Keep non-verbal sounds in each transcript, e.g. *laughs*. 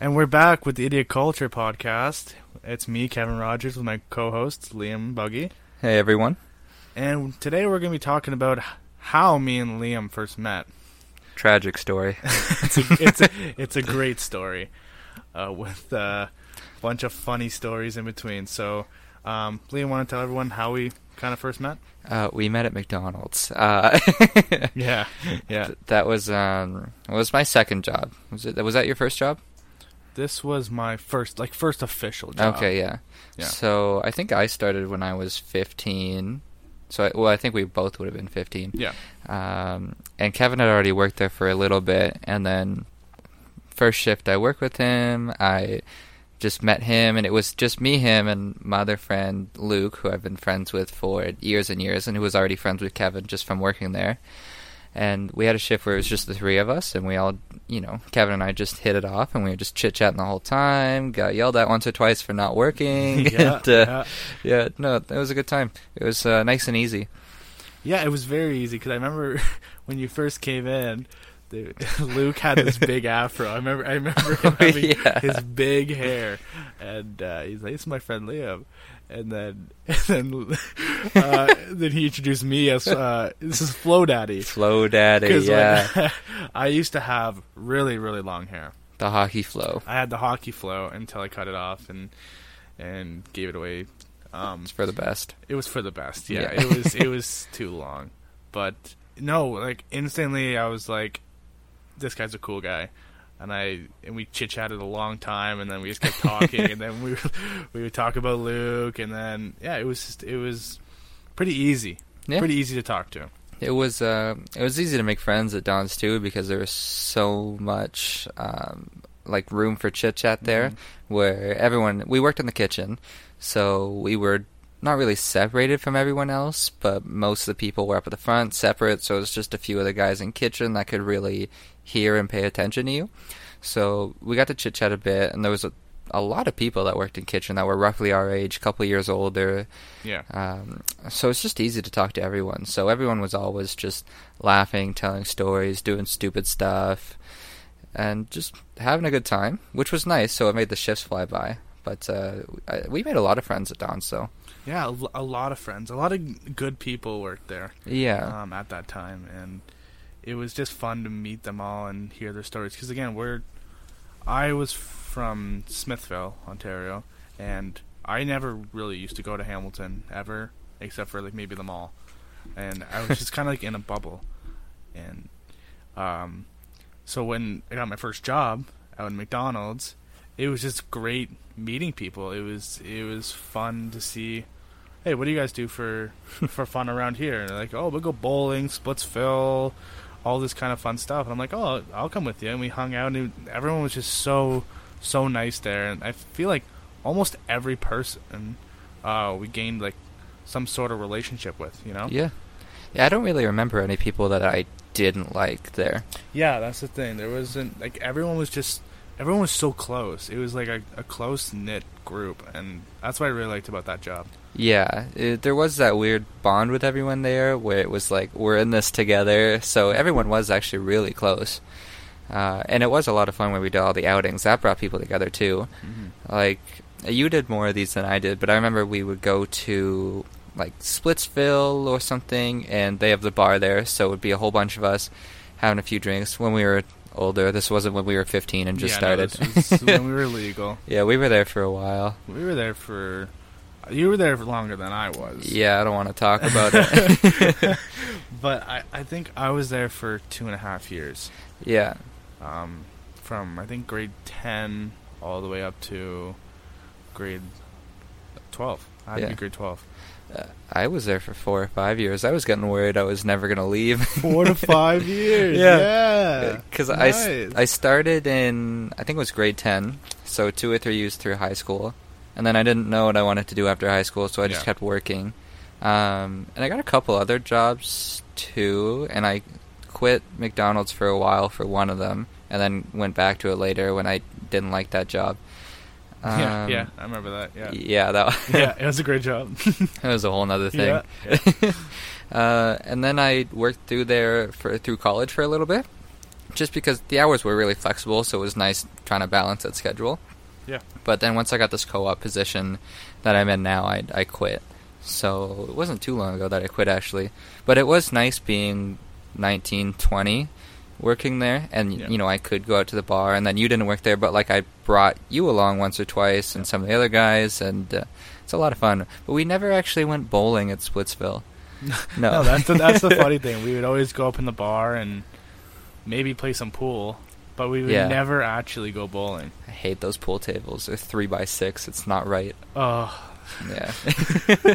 And we're back with the Idiot Culture podcast. It's me, Kevin Rogers, with my co-host Liam Buggy, Hey everyone. and today we're going to be talking about how me and Liam first met. Tragic story. *laughs* It's a, it's a, it's a great story uh, with a bunch of funny stories in between. So, um, Liam, want to tell everyone how we kind of first met? Uh, we met at McDonald's. Uh, *laughs* Yeah, yeah. that was um, was my second job. Was it? Was that your first job? This was my first, like, first official job. Okay, yeah. Yeah. So I think I started when I was 15. So I, well, I think we both would have been 15. Yeah. Um, and Kevin had already worked there for a little bit, and then first shift I worked with him. I just met him, and it was just me, him, and my other friend Luke, who I've been friends with for years and years, and who was already friends with Kevin just from working there. And we had a shift where it was just the three of us, and we all, you know, Kevin and I just hit it off, and we were just chit chatting the whole time. Got yelled at once or twice for not working. *laughs* Yeah, and, uh, yeah, no, it was a good time. It was uh, nice and easy. Yeah, it was very easy because I remember *laughs* when you first came in, *laughs* Luke had this big afro. I remember, I remember him having Yeah. his big hair, and uh, he's like, "This is my friend Liam." And then, *laughs* and then, uh, then he introduced me as uh, this is Flo Daddy. Flow Daddy, yeah. *laughs* I used to have really, really long hair. the hockey flow. I had the hockey flow until I cut it off and and gave it away. Um, It's for the best. it was for the best. Yeah, Yeah. it was it *laughs* was too long, but no, like instantly I was like, this guy's a cool guy, and I and we chit chatted a long time, and then we just kept talking, *laughs* and then we would- we would talk about Luke, and then yeah, it was just it was pretty easy, Yeah. pretty easy to talk to. It was uh, it was easy to make friends at Don's too because there was so much um, like room for chit chat there, where everyone we worked in the kitchen, so we were not really separated from everyone else, but most of the people were up at the front, separate. So it was just a few of the guys in kitchen that could really hear and pay attention to you. So we got to chit chat a bit, and there was a, a lot of people that worked in kitchen that were roughly our age, a couple of years older. Yeah, Um, so it's just easy to talk to everyone. So everyone was always just laughing, telling stories, doing stupid stuff, and just having a good time, which was nice. So it made the shifts fly by. But uh, we made a lot of friends at Dawn. So yeah, a lot of friends, a lot of good people worked there. yeah, um, at that time, and it was just fun to meet them all and hear their stories. Because again, we're I was from Smithville, Ontario, and I never really used to go to Hamilton ever, except for like maybe the mall, and I was just kind of like in a bubble, and um, so when I got my first job out in McDonald's, it was just great meeting people. It was it was fun to see hey, what do you guys do for *laughs* for fun around here? Like, oh, we'll go bowling, Splitsville, all this kind of fun stuff. And I'm like, oh, I'll come with you. And we hung out, and it- everyone was just so so nice there. And I feel like almost every person uh, we gained like some sort of relationship with, you know? yeah. Yeah, I don't really remember any people that I didn't like there. Yeah, that's the thing. There wasn't like everyone was just everyone was so close. It was like a, a close knit group, and that's what I really liked about that job. Yeah, it, there was that weird bond with everyone there where it was like we're in this together. So everyone was actually really close, uh, and it was a lot of fun when we did all the outings. That brought people together too. Mm-hmm. Like you did more of these than I did, but I remember we would go to like Splitsville or something, and they have the bar there, so it would be a whole bunch of us having a few drinks when we were older. This wasn't when we were 15 and just yeah, started. No, this was *laughs* when we were legal. Yeah, we were there for a while. We were there for. You were there for longer than I was. Yeah, I don't want to talk *laughs* about it. *laughs* but I, I think I was there for two and a half years. Yeah. Um, from I think grade 10 all the way up to grade 12. I had yeah. to be grade 12. I was there for four or five years. I was getting worried I was never gonna leave. Four to five *laughs* years. Yeah. Yeah. Because I, s- Nice. I started in I think it was grade ten, so two or three years through high school, and then I didn't know what I wanted to do after high school, so I just Yeah. kept working, um, and I got a couple other jobs too, and I quit McDonald's for a while for one of them, and then went back to it later when I didn't like that job. Yeah, Um, yeah, I remember that. Yeah, yeah, that *laughs* yeah, *laughs* it was a great job. *laughs* it was a whole other thing. Yeah, uh, and then I worked through there for through college for a little bit, just because the hours were really flexible, so it was nice trying to balance that schedule. Yeah. But then once I got this co-op position that I'm in now, I I quit. So it wasn't too long ago that I quit actually, but it was nice being 19, 20 working there and Yeah. you know I could go out to the bar and then you didn't work there but like I brought you along once or twice and some of the other guys and uh, it's a lot of fun but we never actually went bowling at Splitsville *laughs* no, no, that's the, that's the *laughs* funny thing. We would always go up in the bar and maybe play some pool, but we would Yeah. never actually go bowling. I hate those pool tables they're three by six it's not right Oh, yeah *laughs*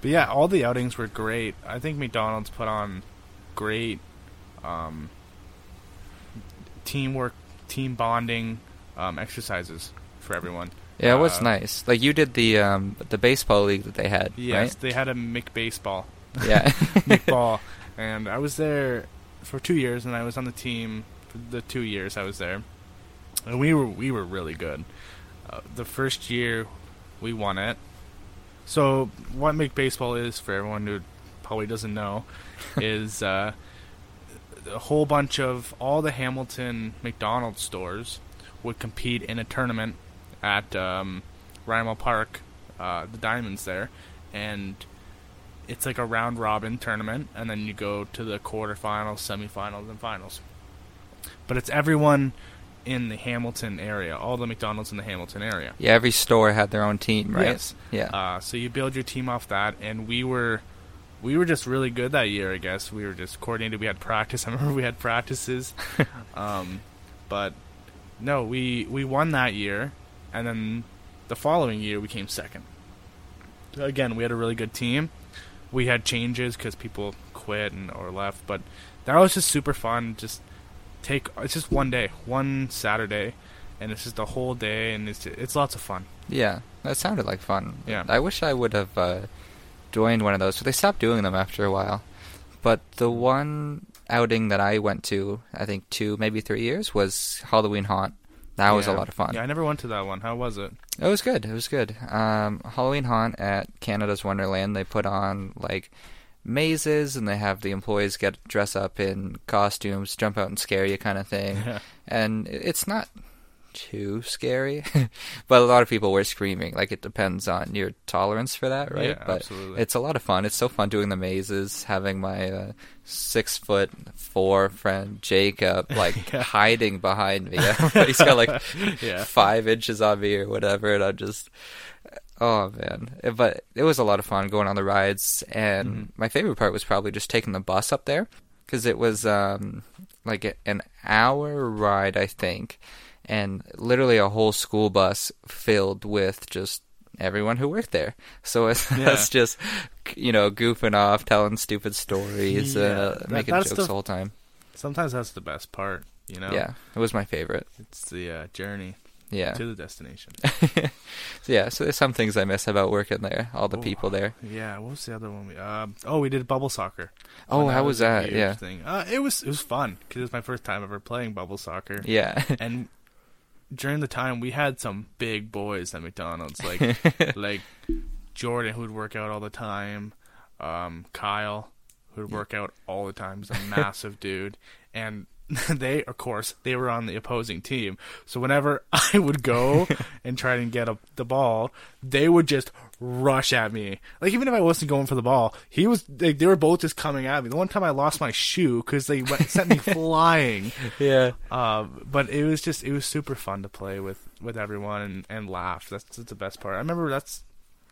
But yeah, all the outings were great. I think McDonald's put on great um, teamwork, team bonding um, exercises for everyone. yeah it was Uh, nice like you did the um the baseball league that they had Yes, right they had a Mick baseball. yeah *laughs* *laughs* Mick ball, and I was there for two years, and I was on the team for the two years I was there, and we were we were really good. Uh, the first year, we won it. So what Mick baseball is for everyone who probably doesn't know *laughs* is uh, a whole bunch of all the Hamilton McDonald's stores would compete in a tournament at um, Rymel Park, uh, the Diamonds there, and it's like a round robin tournament, and then you go to the quarterfinals, semifinals, and finals. But it's everyone in the Hamilton area, all the McDonald's in the Hamilton area. yeah every store had their own team right Yes. yeah Uh, so you build your team off that, and we were we were just really good that year. I guess we were just coordinated. We had practice. *laughs* I remember we had practices, *laughs* um, but no, we we won that year, and then the following year we came second. Again, we had a really good team. We had changes because people quit and or left, but that was just super fun. Just take it's just one day, one Saturday, and it's just a whole day, and it's it's lots of fun. Yeah, that sounded like fun. Yeah. I wish I would have uh, joined one of those, so they stopped doing them after a while. But the one outing that I went to, I think two, maybe three years, was Halloween Haunt. That was a lot of fun. Yeah, I never went to that one. How was it? It was good. It was good. Um, Halloween Haunt at Canada's Wonderland. They put on like mazes, and they have the employees get dress up in costumes, jump out and scare you, kind of thing. *laughs* Yeah. And it's not too scary, *laughs* but a lot of people were screaming. Like it depends on your tolerance for that, right? Yeah, but absolutely. it's a lot of fun. It's so fun doing the mazes, having my uh, six foot four friend Jacob *laughs* like hiding behind me. *laughs* He's got like Yeah. five inches on me or whatever, and I'm just. Oh man! But it was a lot of fun going on the rides, and Mm-hmm. my favorite part was probably just taking the bus up there because it was um, like an hour ride, I think, and literally a whole school bus filled with just everyone who worked there. So it's *laughs* Yeah. us just you know goofing off, telling stupid stories, Yeah, uh, that- making jokes the- the whole time. Sometimes that's the best part, you know. Yeah, it was my favorite. it's the uh, journey. Yeah. to the destination. *laughs* So yeah, so there's some things I miss about working there. All the Oh, people there. Yeah, what was the other one? We, um, oh, we did bubble soccer. Oh, how was a that? Yeah. thing. Uh, it was it was fun because it was my first time ever playing bubble soccer. Yeah. *laughs* and during the time we had some big boys at McDonald's, like *laughs* like Jordan who would work out all the time, um, Kyle who would work out all the time. He's a *laughs* massive dude, and *laughs* they of course they were on the opposing team. So whenever *laughs* I would go *laughs* and try and get up the ball, they would just rush at me. Like even if I wasn't going for the ball, he was. Like, they were both just coming at me. The one time I lost my shoe because they went, sent me flying. yeah. Um, but it was just it was super fun to play with with everyone and, and laugh. That's, that's the best part. I remember that's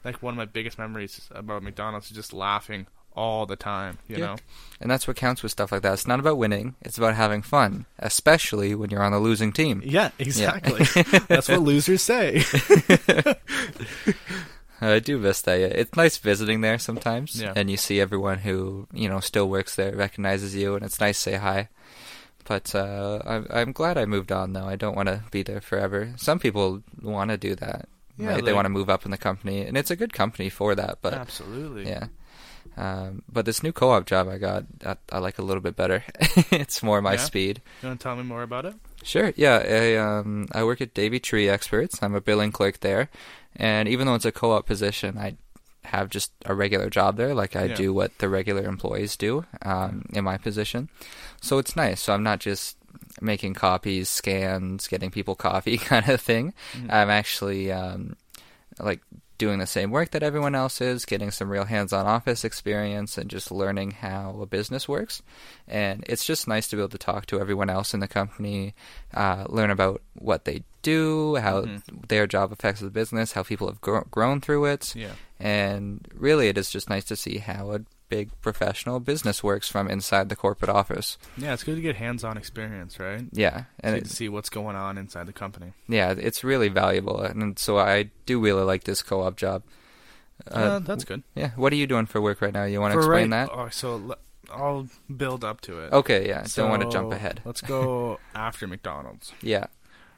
like one of my biggest memories about McDonald's is just laughing all the time. You Yeah. know, And that's what counts with stuff like that. It's not about winning. It's about having fun, especially when you're on the losing team. yeah, exactly. *laughs* that's what losers say. *laughs* I do miss that. Yeah. It's nice visiting there sometimes, Yeah. and you see everyone who you know still works there recognizes you, and it's nice to say hi. But uh, I'm I'm glad I moved on though. I don't want to be there forever. Some people want to do that. Yeah, right? they want to move up in the company, and it's a good company for that. But Absolutely. yeah. Um, but this new co-op job I got, I, I like a little bit better. *laughs* it's more my Yeah? speed. You want to tell me more about it? Sure. Yeah. I um I work at Davey Tree Experts. I'm a billing clerk there, and even though it's a co-op position, I have just a regular job there. Like I Yeah. do what the regular employees do um, in my position. So it's nice. So I'm not just making copies, scans, getting people coffee *laughs* kind of thing. I'm actually um, like doing the same work that everyone else is, getting some real hands-on office experience, and just learning how a business works. And it's just nice to be able to talk to everyone else in the company, uh, learn about what they do, how their job affects the business, how people have gro- grown through it. Yeah. And really, it is just nice to see how a big professional business works from inside the corporate office. Yeah, it's good to get hands-on experience, right? Yeah, and it's, see what's going on inside the company. yeah, it's really valuable, and so I do really like this co-op job. Uh, that's good. Yeah, what are you doing for work right now? You want to explain right- that? Oh, so I'll build up to it. Okay, yeah. don't want to jump ahead. Let's go *laughs* after McDonald's. Yeah,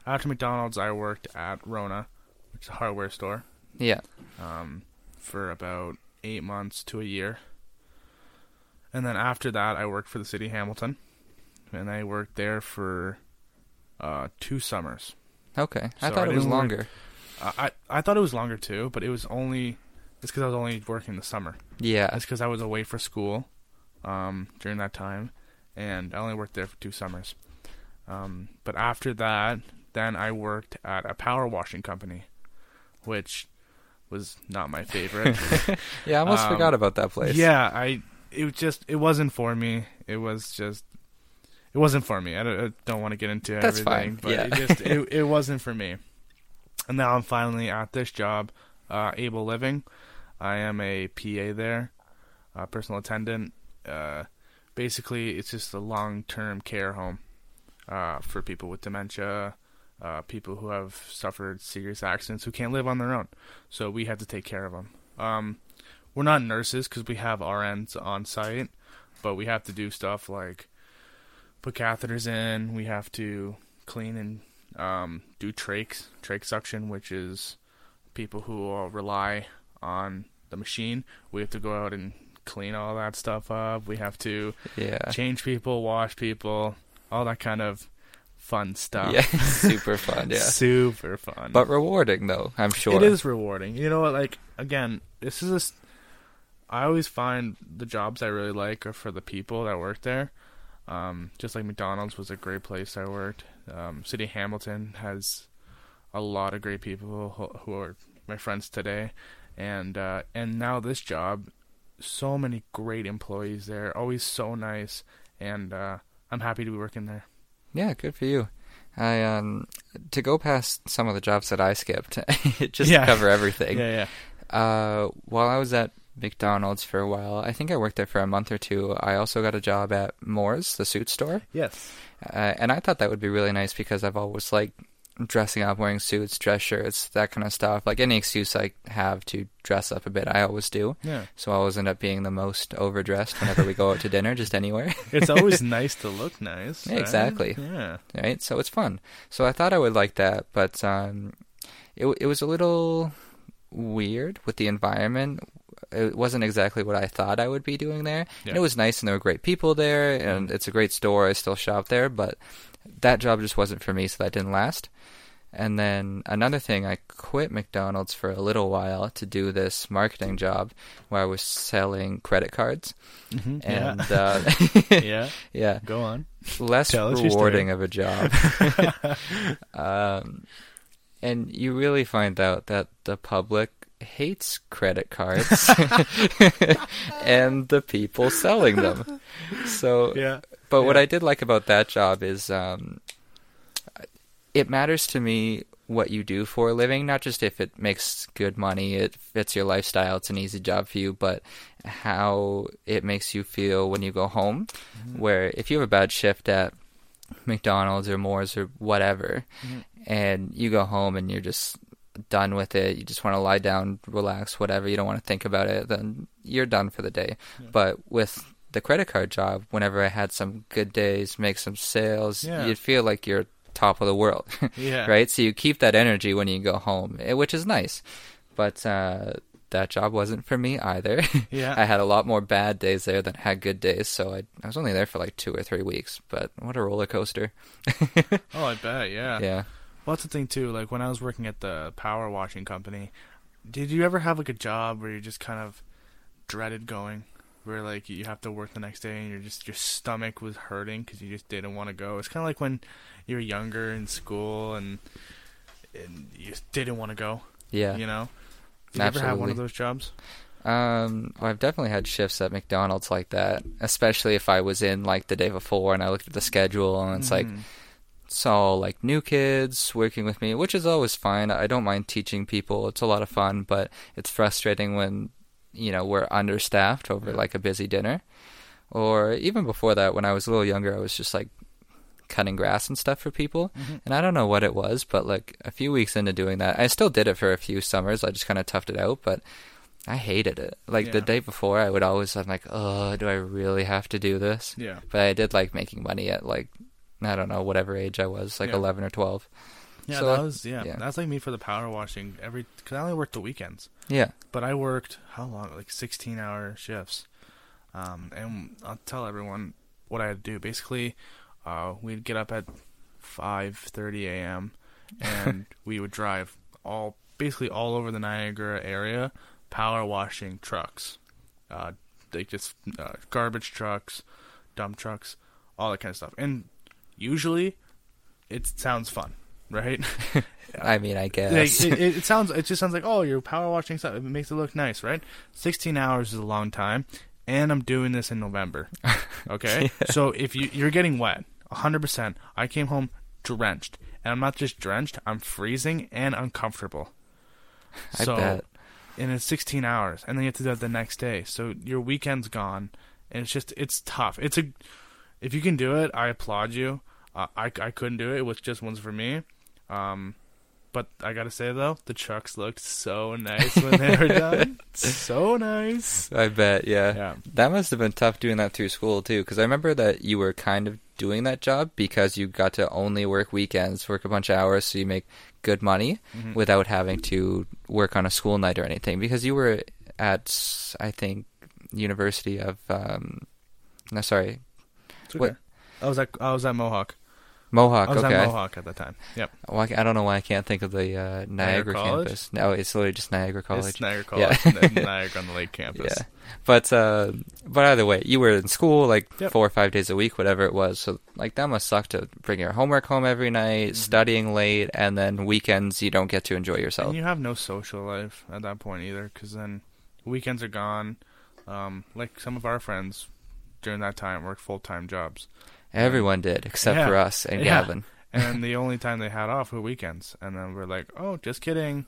After McDonald's, I worked at Rona, which is a hardware store, yeah, um, for about eight months to a year. And then after that, I worked for the city of Hamilton, and I worked there for uh, two summers. okay. I So thought I it was work- longer. Uh, I I thought it was longer too, but it was only it's because I was only working the summer. Yeah, That's because I was away for school um, during that time, and I only worked there for two summers. Um, but after that, then I worked at a power washing company, which was not my favorite. *laughs* yeah. I almost um, forgot about that place. yeah, I it just it wasn't for me. It was just it wasn't for me. I don't, I don't want to get into That's everything, fine, but yeah. it just it, *laughs* it wasn't for me. And now I'm finally at this job, uh, Able Living. I am a PA there, uh, personal attendant. Uh, basically, it's just a long-term care home uh, for people with dementia, uh, people who have suffered serious accidents who can't live on their own. So we have to take care of them. Um, we're not nurses because we have RNs on site, but we have to do stuff like put catheters in. We have to clean and um, do trachs, trach suction, which is people who uh, rely on the machine. We have to go out and clean all that stuff up. We have to yeah, change people, wash people, all that kind of fun stuff. yeah. *laughs* Super fun. Yeah, Super fun. but rewarding though. I'm sure It is rewarding. You know what? Like again, this is. A, I always find the jobs I really like are for the people that work there. Um, just like McDonald's was a great place I worked. Um, City Hamilton has a lot of great people who, who are my friends today, and uh, and now this job, so many great employees there. Always so nice, and uh, I'm happy to be working there. Yeah, good for you. I um to go past some of the jobs that I skipped, *laughs* just Yeah. to cover everything. *laughs* Yeah, yeah. Uh, while I was at McDonald's for a while, I think I worked there for a month or two. I also got a job at Moore's, the suit store, Yes. uh, and I thought that would be really nice because I've always liked dressing up, wearing suits, dress shirts, that kind of stuff. Like any excuse I have to dress up a bit, I always do. Yeah. So I always end up being the most overdressed whenever we go out to dinner, just anywhere. *laughs* It's always *laughs* nice to look nice. Yeah, right? exactly. Yeah. right? So it's fun. So I thought I would like that, but um, it it was a little weird with the environment. It wasn't exactly what I thought I would be doing there. Yeah. And it was nice, and there were great people there, and it's a great store. I still shop there, but that job just wasn't for me, so that didn't last. And then another thing, I quit McDonald's for a little while to do this marketing job where I was selling credit cards. Mhm, And *laughs* yeah. uh, *laughs* yeah. yeah, Go on. less Tell rewarding of a job. *laughs* um, and you really find out that the public hates credit cards *laughs* and the people selling them. So, Yeah. but what I did like about that job is um, it matters to me what you do for a living, not just if it makes good money, it fits your lifestyle, it's an easy job for you, but how it makes you feel when you go home. Where if you have a bad shift at McDonald's or Moore's or whatever, and you go home and you're just done with it, you just want to lie down, relax, whatever, you don't want to think about it, then you're done for the day. But with the credit card job, whenever I had some good days, make some sales, Yeah. you'd feel like you're top of the world. *laughs* Yeah. right? So you keep that energy when you go home, eh, which is nice. But uh, that job wasn't for me either. *laughs* Yeah. I had a lot more bad days there than had good days, so I, I was only there for like two or three weeks. But what a roller coaster! *laughs* Oh, I bet. Yeah. yeah. Well, that's the thing too. Like when I was working at the power washing company, did you ever have like a job where you just kind of dreaded going, where like you have to work the next day and you're just your stomach was hurting because you just didn't want to go. It's kind of like when you were younger in school and and you just didn't want to go. Yeah. You know. Did you ever have one of those jobs? Um, well, I've definitely had shifts at McDonald's like that, especially if I was in like the day before and I looked at the schedule and it's like All like new kids working with me, which is always fine. I don't mind teaching people; it's a lot of fun. But it's frustrating when you know we're understaffed over like a busy dinner, or even before that, when I was a little younger, I was just like cutting grass and stuff for people, mm-hmm. and I don't know what it was, but like a few weeks into doing that, I still did it for a few summers. I just kind of toughed it out, but. I hated it. Like the day before, I would always, I'm like, oh, do I really have to do this? Yeah. But I did like making money at like, I don't know, whatever age I was, like Yeah. 11 or 12. Yeah, So that I- was yeah, yeah. That's like me for the power washing every because I only worked the weekends. Yeah. but I worked how long? Like sixteen hour shifts. Um, and I'll tell everyone what I had to do. Basically, uh, we'd get up at five thirty a.m. *laughs* and we would drive all basically all over the Niagara area, power washing trucks, uh, like just uh, garbage trucks, dump trucks, all that kind of stuff. And usually, it sounds fun, right? *laughs* I mean, I guess. it, it, it *laughs* sounds it just sounds like oh you're power washing stuff it makes it look nice right? 16 hours is a long time and i'm doing this in november *laughs* okay? So if you you're getting wet 100% i came home drenched and i'm not just drenched i'm freezing and uncomfortable. I so bet. and it's 16 hours and then you have to do that the next day. So your weekend's gone and it's just it's tough. It's a if you can do it i applaud you uh, i i couldn't do it it was just ones for me um but I gotta say though, the trucks looked so nice when they were *laughs* done. so nice. I bet, yeah. Yeah. That must have been tough doing that through school, too, because I remember that you were kind of doing that job because you got to only work weekends, work a bunch of hours so you make good money Mm-hmm. without having to work on a school night or anything. Because you were at, I think, University of, um, no, sorry, okay. What- I was at I was at Mohawk. Mohawk, I was okay. at Mohawk at the time. Yep. Well, I I don't know why I can't think of the uh, Niagara, College? campus. No, it's literally just Niagara College. It's Niagara College, and *laughs* Niagara on the Lake campus. Yeah, but uh, but either way, you were in school like Yep. four or five days a week, whatever it was. So like that must suck to bring your homework home every night, studying late, and then weekends you don't get to enjoy yourself. And you have no social life at that point either, because then weekends are gone. Um, like some of our friends during that time worked full time jobs, Everyone did except Yeah. for us and Yeah. Gavin. *laughs* and the *laughs* only time they had off were weekends. And then we're like, oh, just kidding.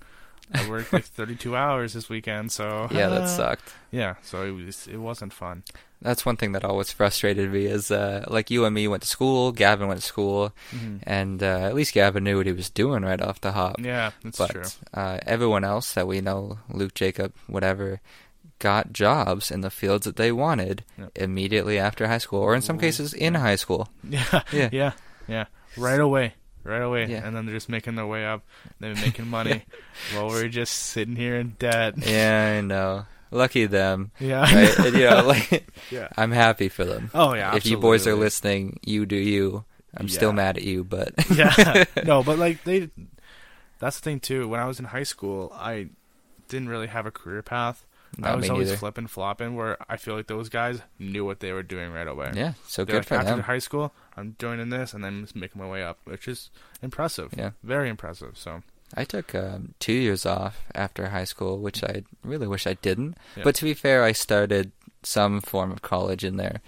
I worked like *laughs* 32 hours this weekend, so Yeah, that sucked. Yeah, so it was it wasn't fun. that's one thing that always frustrated me is uh, like you and me went to school, Gavin went to school, Mm-hmm. and uh, at least Gavin knew what he was doing right off the hop. Yeah, that's but true. Uh, everyone else that we know, Luke, Jacob, whatever, got jobs in the fields that they wanted Yep. immediately after high school, or in some cases in high school. *laughs* Yeah, *laughs* Yeah. yeah, yeah. Right away, right away, Yeah. and then they're just making their way up. They're making *laughs* money while we're just sitting here in debt. Yeah, I know. Lucky them. Yeah, Right? And, you know, like yeah. I'm happy for them. Oh yeah, if you boys are listening, you do you. I'm still mad at you, but yeah, no, but like they, that's the thing too. When I was in high school, I didn't really have a career path. I was always neither. flipping, flopping. Where I feel like those guys knew what they were doing right away. yeah, so They're good like, for after them. high school, I'm joining this, and then just making my way up, which is impressive. Yeah. very impressive. So I took um, two years off after high school, which I really wish I didn't. Yeah. But to be fair, I started some form of college in there.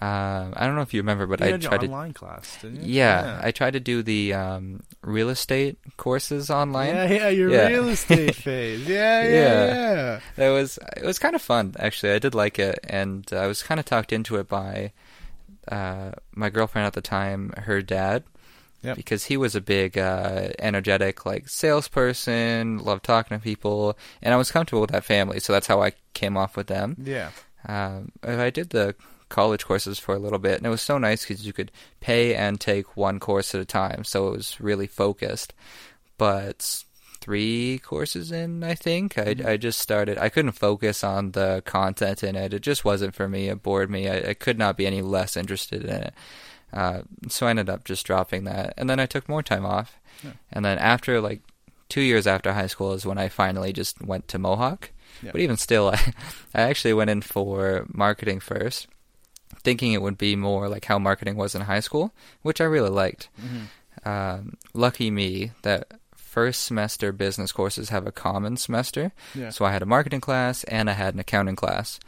Um, I don't know if you remember, but you I had your tried to. online class, didn't you? Yeah, I tried to do the um, real estate courses online. Yeah, yeah, your Yeah. real estate *laughs* phase. Yeah, yeah, Yeah. yeah. It was it was kind of fun actually. I did like it, and I was kind of talked into it by uh, my girlfriend at the time, her dad, Yep. because he was a big, uh, energetic like salesperson, loved talking to people, and I was comfortable with that family, so that's how I came off with them. Yeah. Um, I did the college courses for a little bit, and it was so nice because you could pay and take one course at a time, so it was really focused. But three courses in, I think I, I just started. I couldn't focus on the content in it. It just wasn't for me. It bored me. I, I could not be any less interested in it. Uh, so I ended up just dropping that, and then I took more time off. Yeah. And then after like two years after high school is when I finally just went to Mohawk. Yeah. But even still, I, *laughs* I actually went in for marketing first, thinking it would be more like how marketing was in high school, which I really liked. Mm-hmm. Um, lucky me that first semester business courses have a common semester. Yeah. So I had a marketing class and I had an accounting class.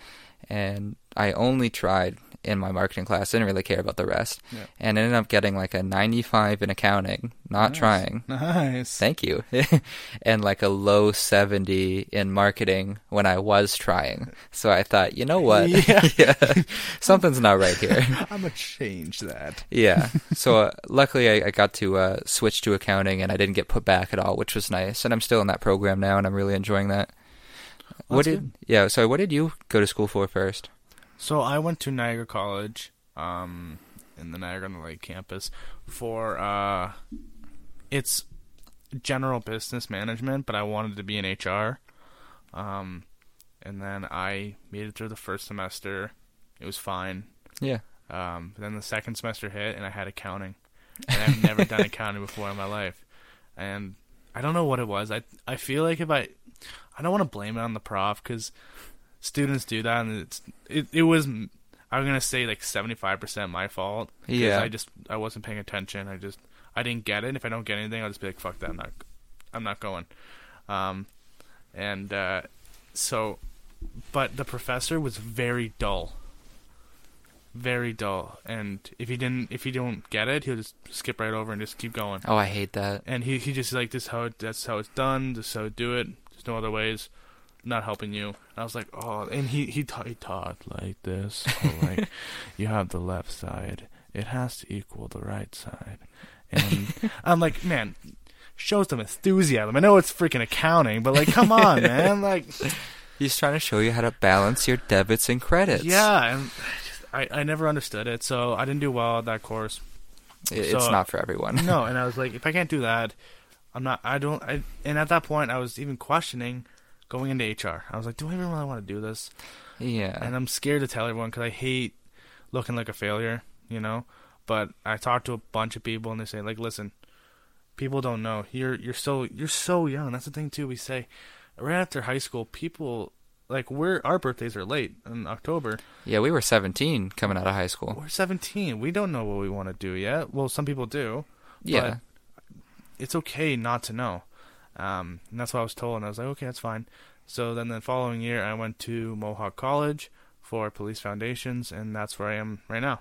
And I only tried in my marketing class, didn't really care about the rest. Yeah. And ended up getting like a 95 in accounting, not Nice. trying. Nice. Thank you. *laughs* and like a low 70 in marketing when I was trying. So I thought, you know what? Yeah. *laughs* Something's not right here. *laughs* I'm gonna change that. yeah. So uh, luckily I, I got to uh, switch to accounting and I didn't get put back at all, which was nice. And I'm still in that program now and I'm really enjoying that. what that's did Yeah, so what did you go to school for first? So I went to Niagara College, um, in the Niagara on the Lake campus for uh, it's general business management, but I wanted to be in HR. Um, and then I made it through the first semester. It was fine. Yeah. Um, but then the second semester hit, and I had accounting, and I've never done *laughs* accounting before in my life, and I don't know what it was. I I feel like if I, I don't want to blame it on the prof because students do that, and it's it it was. I'm gonna say like 75 percent my fault. Yeah. I just I wasn't paying attention. I just I didn't get it. And if I don't get anything, I'll just be like, fuck that. I'm not I'm not going. Um, and uh, so, but the professor was very dull very dull. And if he didn't, if he don't get it, he'll just skip right over and just keep going. Oh, I hate that. And he he just like this is how it, that's how it's done. This is how do it. There's no other ways. Not helping you. And I was like, oh. And he he taught he taught like this. *laughs* Like you have the left side. It has to equal the right side. And *laughs* I'm like, man, show some enthusiasm. I know it's freaking accounting, but like, come on, *laughs* man. Like, He's trying to show you how to balance your debits and credits. yeah. And I I never understood it, so I didn't do well at that course. It- So- it's not for everyone. no, and I was like, if I can't do that, I'm not. I don't. I, and at that point, I was even questioning going into HR. I was like, do I even really want to do this? Yeah. And I'm scared to tell everyone because I hate looking like a failure, you know. But I talked to a bunch of people, and they say, like, listen, people don't know. You're you're so you're so young. That's the thing too. We say right after high school, people like we're our birthdays are late in October. yeah, we were 17 coming out of high school. We're 17. We don't know what we want to do yet. Well, some people do. Yeah. it's okay not to know. Um, and that's what I was told, and I was like, okay, that's fine. So then the following year, I went to Mohawk College for Police Foundations, and that's where I am right now.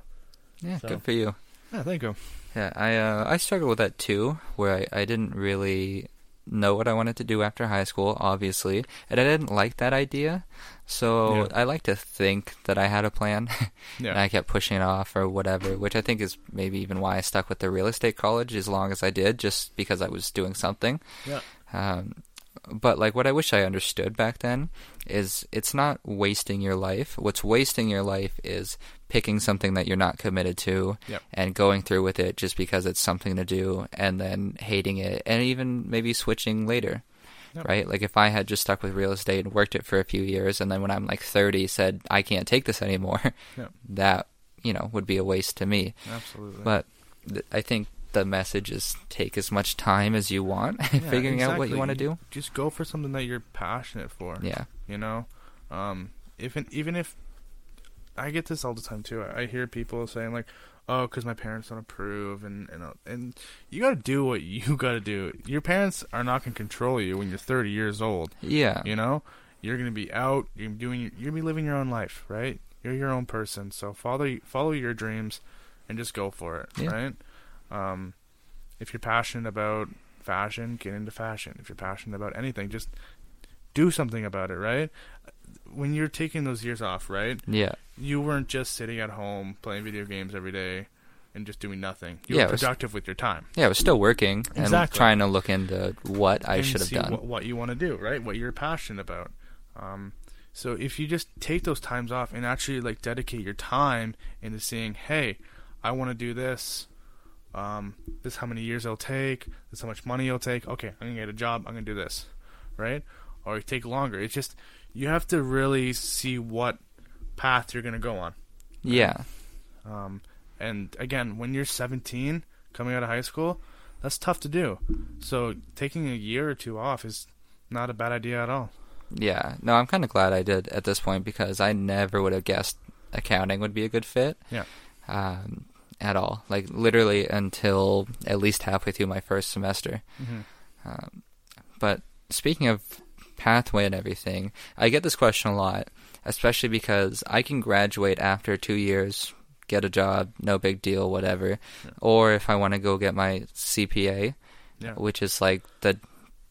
Yeah, So- good for you. Yeah, thank you. Yeah, I uh, I struggled with that too, where I, I didn't really know what I wanted to do after high school, obviously, and I didn't like that idea. So Yeah. I like to think that I had a plan, *laughs* Yeah. and I kept pushing it off or whatever, which I think is maybe even why I stuck with the real estate college as long as I did, just because I was doing something. Yeah. Um, but like what I wish I understood back then is it's not wasting your life. What's wasting your life is picking something that you're not committed to Yep. and going through with it just because it's something to do and then hating it and even maybe switching later. Yep. Right? Like if I had just stuck with real estate and worked it for a few years and then when I'm like 30 said I can't take this anymore, Yep. *laughs* that, you know, would be a waste to me. Absolutely. But th- I think the message is take as much time as you want *laughs* Yeah, figuring out what you want to do. Just go for something that you're passionate for. Yeah. You know, um, even even if I get this all the time too. I, I hear people saying like, "Oh, because my parents don't approve," and and uh, and you got to do what *laughs* you got to do. Your parents are not gonna control you when you're 30 years old. Yeah. You know, you're gonna be out. You're doing. You're gonna be living your own life, right? You're your own person. So follow follow your dreams, and just go for it, Yeah. right? Um, if you're passionate about fashion, get into fashion. If you're passionate about anything, just do something about it, right? When you're taking those years off, right? Yeah. You weren't just sitting at home playing video games every day and just doing nothing. You Yeah, were it was- productive with your time. Yeah, I was still working and trying to look into what I and should have done. What, what you want to do, right? What you're passionate about. Um, so if you just take those times off and actually like dedicate your time into seeing, hey, I want to do this. Um, this is how many years it'll take. This is how much money it'll take. Okay, I'm gonna get a job. I'm gonna do this, right? Or it take longer. It's just you have to really see what path you're gonna go on. yeah. Um, and again, when you're 17, coming out of high school, that's tough to do. So taking a year or two off is not a bad idea at all. Yeah. No, I'm kind of glad I did at this point because I never would have guessed accounting would be a good fit. Yeah. Um, at all. Like literally until at least halfway through my first semester. Mm-hmm. Um, but speaking of pathway and everything, I get this question a lot, especially because I can graduate after two years, get a job, no big deal, whatever. Or if I want to go get my CPA, Yeah. which is like the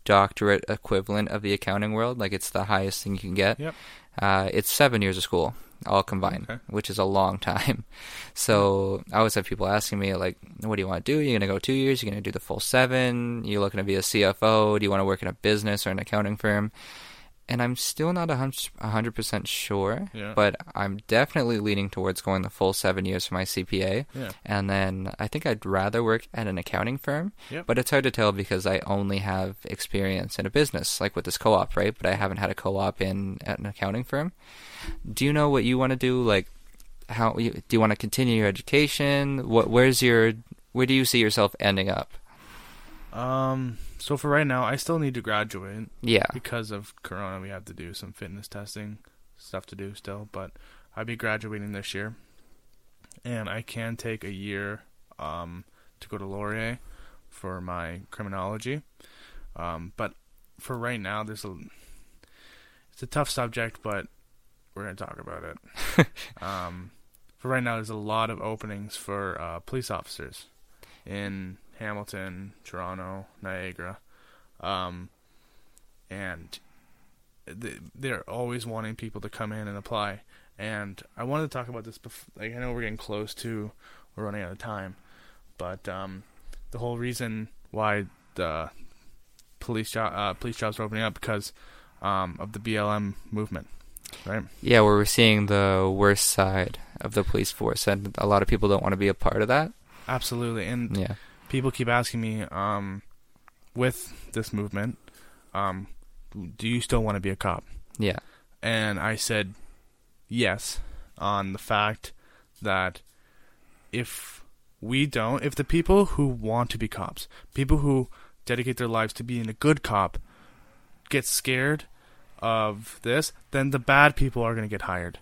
doctorate equivalent of the accounting world, like it's the highest thing you can get. Yep. Uh, it's seven years of school, all combined, Okay. which is a long *laughs* time. So I always have people asking me, like, what do you want to do? You're going to go two years? You're going to do the full seven? You're looking to be a CFO? Do you want to work in a business or an accounting firm? And I'm still not a 100% sure, Yeah. but I'm definitely leaning towards going the full seven years for my CPA. Yeah. And then I think I'd rather work at an accounting firm. Yep. But it's hard to tell because I only have experience in a business, like with this co op, right? But I haven't had a co op in at an accounting firm. Do you know what you want to do? Like, how do you want to continue your education? What, where's your, where do you see yourself ending up? Um. So for right now, I still need to graduate Yeah. because of Corona. We have to do some fitness testing stuff to do still, but I'll be graduating this year, and I can take a year um to go to Laurier for my criminology. Um, but for right now, there's a it's a tough subject, but we're gonna talk about it. *laughs* um, for right now, there's a lot of openings for uh, police officers in Hamilton, Toronto, Niagara, um, and they're always wanting people to come in and apply. And I wanted to talk about this. before. like I know we're getting close to, we're running out of time, but um, the whole reason why the police jo- uh, police jobs are opening up because um, of the BLM movement, right? Yeah, where we're seeing the worst side of the police force, and a lot of people don't want to be a part of that. Absolutely, and Yeah. People keep asking me, um, with this movement, um, do you still want to be a cop? Yeah. And I said yes on the fact that if we don't, if the people who want to be cops, people who dedicate their lives to being a good cop, get scared of this, then the bad people are going to get hired,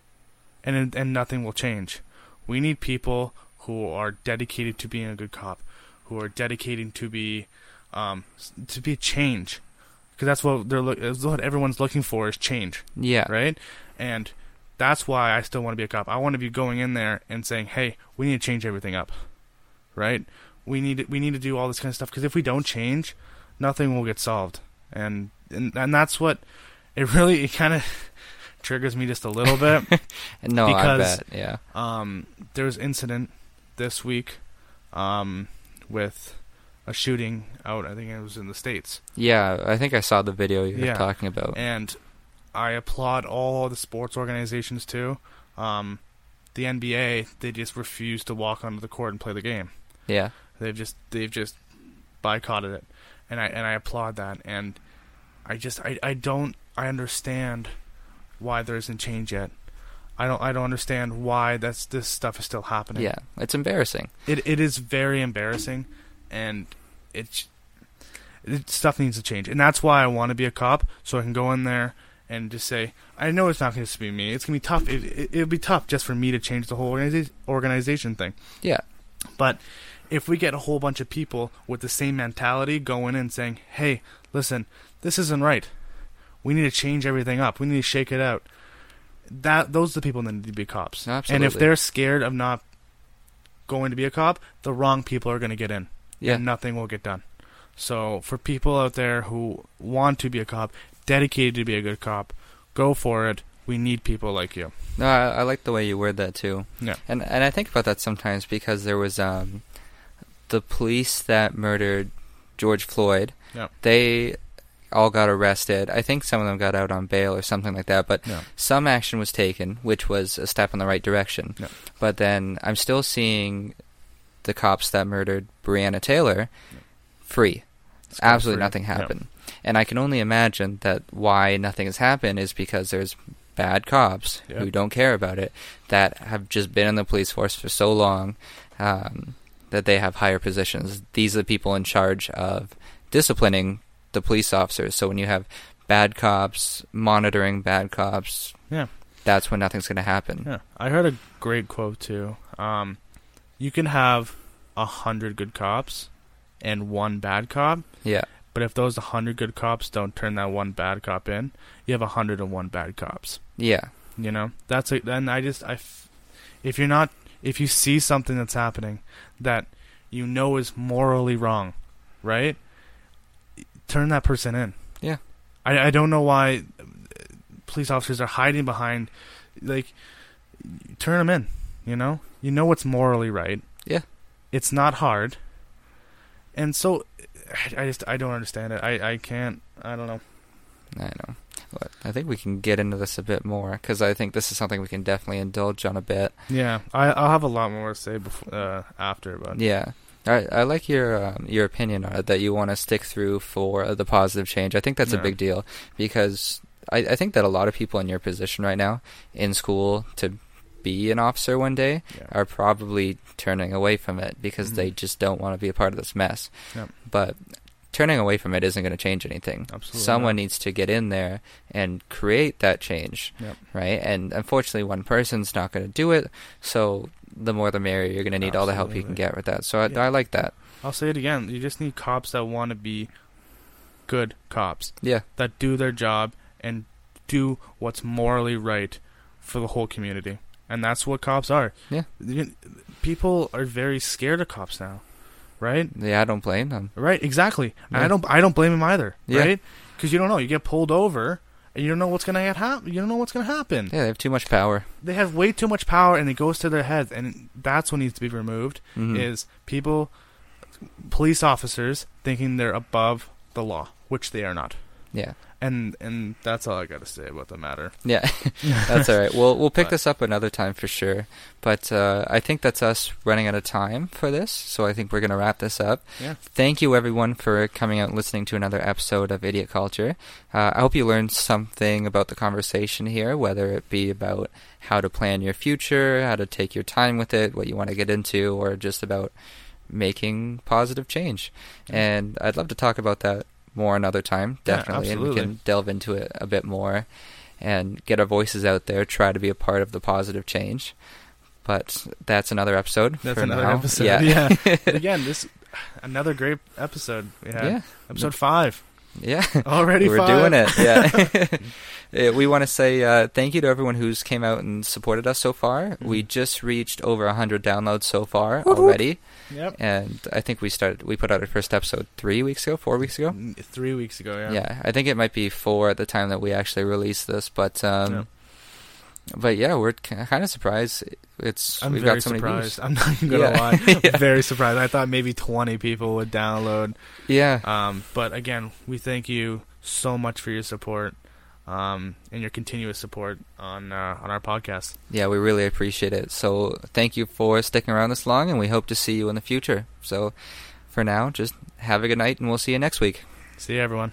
and and nothing will change. We need people who are dedicated to being a good cop, who are dedicating to be um, to be a change, because that's what they're look. That's what everyone's looking for is change Yeah. right? And that's why I still want to be a cop. I want to be going in there and saying, "Hey, we need to change everything up." Right? We need to, we need to do all this kind of stuff because if we don't change, nothing will get solved. And and, and that's what it *laughs* really it kind of *laughs* triggers me just a little bit. *laughs* no, because, I bet. Yeah. Um, there was incident this week, um, with a shooting out. I think it was in the states. Yeah, I think I saw the video you were Yeah. talking about. and I applaud all the sports organizations too. Um, the NBA they just refuse to walk onto the court and play the game. yeah. They've just they've just boycotted it, and I and I applaud that. And I just I, I don't I understand why there isn't change yet. I don't I don't understand why that's this stuff is still happening. Yeah. It's embarrassing. it it is very embarrassing, and it's it, stuff needs to change. And that's why I want to be a cop so I can go in there and just say I know it's not going to be me. It's going to be tough. It, it it'll be tough just for me to change the whole organiza- organization thing. Yeah. But if we get a whole bunch of people with the same mentality going in saying, "Hey, listen, this isn't right. We need to change everything up. We need to shake it out." That those are the people that need to be cops. And if they're scared of not going to be a cop, the wrong people are going to get in. Yeah. And nothing will get done. So for people out there who want to be a cop, dedicated to be a good cop, go for it. We need people like you. No, I, I like the way you word that too. Yeah. And and I think about that sometimes because there was um the police that murdered George Floyd. Yeah. They all got arrested. I think some of them got out on bail or something like that, but Yeah. some action was taken, which was a step in the right direction. Yeah. But then I'm still seeing the cops that murdered Breonna Taylor free. Absolutely free. nothing happened. And I can only imagine that why nothing has happened is because there's bad cops Yeah. who don't care about it that have just been in the police force for so long um, that they have higher positions. These are the people in charge of disciplining the police officers. So when you have bad cops monitoring bad cops, Yeah. that's when nothing's going to happen. Yeah, I heard a great quote too. Um, you can have a hundred good cops and one bad cop, Yeah. but if those hundred good cops don't turn that one bad cop in, you have a hundred and one bad cops. Yeah. You know, that's a, and I just I, f- if you're not if you see something that's happening that you know is morally wrong, right? Turn that person in. Yeah. I I don't know why police officers are hiding behind like turn them in, you know? You know what's morally right. Yeah. It's not hard. And so I just I don't understand it. I I can't I don't know. I know. But I think we can get into this a bit more because I think this is something we can definitely indulge on a bit. Yeah, I I'll have a lot more to say before uh, after, but Yeah. I, I like your um, your opinion on it that you want to stick through for the positive change. I think that's a big deal because I, I think that a lot of people in your position right now in school to be an officer one day Yeah. are probably turning away from it because they Mhm. just don't want to be a part of this mess. Yep. But turning away from it isn't going to change anything. Absolutely Someone not. needs to get in there and create that change, Yep. right? And unfortunately, one person's not going to do it. So the more the merrier. You're going to need all the help you can get with that. So I, Yeah. I like that. I'll say it again. You just need cops that want to be good cops Yeah. that do their job and do what's morally right for the whole community. And that's what cops are. Yeah. People are very scared of cops now, right? Yeah, I don't blame them. Right, exactly. And Yeah. I don't I don't blame them either, Yeah. right? Cuz you don't know, you get pulled over you don't know what's going to get hap- you don't know what's going to happen. Yeah, they have too much power. They have way too much power and it goes to their heads and that's what needs to be removed Mhm. is people police officers thinking they're above the law, which they are not. Yeah. And and that's all I got to say about the matter. Yeah, *laughs* that's all right. We'll we'll pick But- this up another time for sure. But uh, I think that's us running out of time for this, so I think we're gonna wrap this up. Yeah. Thank you everyone for coming out and listening to another episode of Idiot Culture. Uh, I hope you learned something about the conversation here, whether it be about how to plan your future, how to take your time with it, what you want to get into, or just about making positive change. And I'd love to talk about that more another time, Yeah, definitely, and we can delve into it a bit more and get our voices out there, try to be a part of the positive change. But that's another episode. That's for another now. episode. Yeah. Yeah. *laughs* Again, this another great episode we had. Yeah. Episode 5. Yeah, *laughs* Already we're five. doing it. *laughs* *laughs* Yeah. We want to say uh, thank you to everyone who's came out and supported us so far. Mm-hmm. We just reached over 100 downloads so far already. Yep. And I think we started. We put out our first episode three weeks ago, four weeks ago. Mm, Three weeks ago, yeah. Yeah, I think it might be four at the time that we actually released this. But um, Yeah. But yeah, we're kind of surprised. It's I'm we've very got so surprised. views. I'm not even gonna Yeah. lie. *laughs* Yeah. Very surprised. I thought maybe 20 people would download. Yeah, Um, but again, we thank you so much for your support, um, and your continuous support on uh, on our podcast. yeah, we really appreciate it. So thank you for sticking around this long, and we hope to see you in the future. So for now, just have a good night, and we'll see you next week. See you, everyone.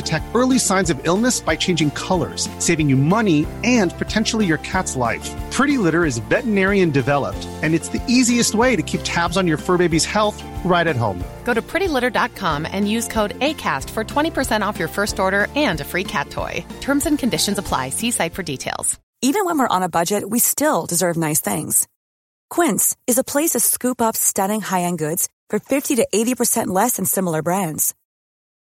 detect early signs of illness by changing colors, saving you money and potentially your cat's life. Pretty Litter is veterinarian developed, and it's the easiest way to keep tabs on your fur baby's health right at home. Go to prettylitter.com and use code ACAST for 20% off your first order and a free cat toy. Terms and conditions apply. See site for details. Even when we're on a budget, we still deserve nice things. Quince is a place to scoop up stunning high-end goods for 50 to 80% less than similar brands.